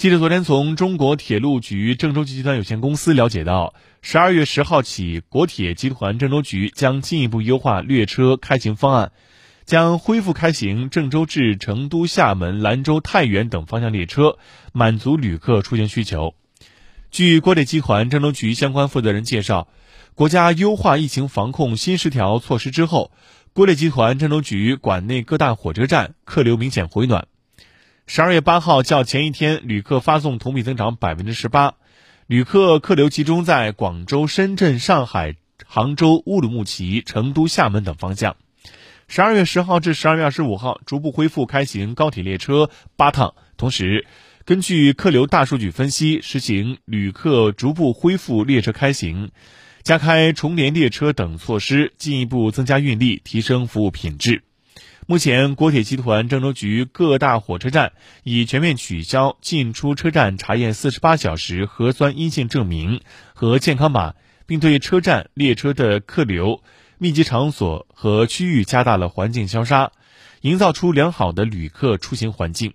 记者昨天从中国铁路局郑州局集团有限公司了解到，十二月十号起，国铁集团郑州局将进一步优化列车开行方案，将恢复开行郑州至成都、厦门、兰州、太原等方向列车，满足旅客出行需求。据国铁集团郑州局相关负责人介绍，国家优化疫情防控新十条措施之后，国铁集团郑州局管内各大火车站客流明显回暖。十二月八号较前一天，旅客发送同比增长百分之十八，旅客客流集中在广州、深圳、上海、杭州、乌鲁木齐、成都、厦门等方向。十二月十号至十二月二十五号，逐步恢复开行高铁列车八趟，同时根据客流大数据分析，实行旅客逐步恢复列车开行、加开重联列车等措施，进一步增加运力，提升服务品质。目前，国铁集团郑州局各大火车站已全面取消进出车站查验四十八小时核酸阴性证明和健康码，并对车站、列车的客流密集场所和区域加大了环境消杀，营造出良好的旅客出行环境。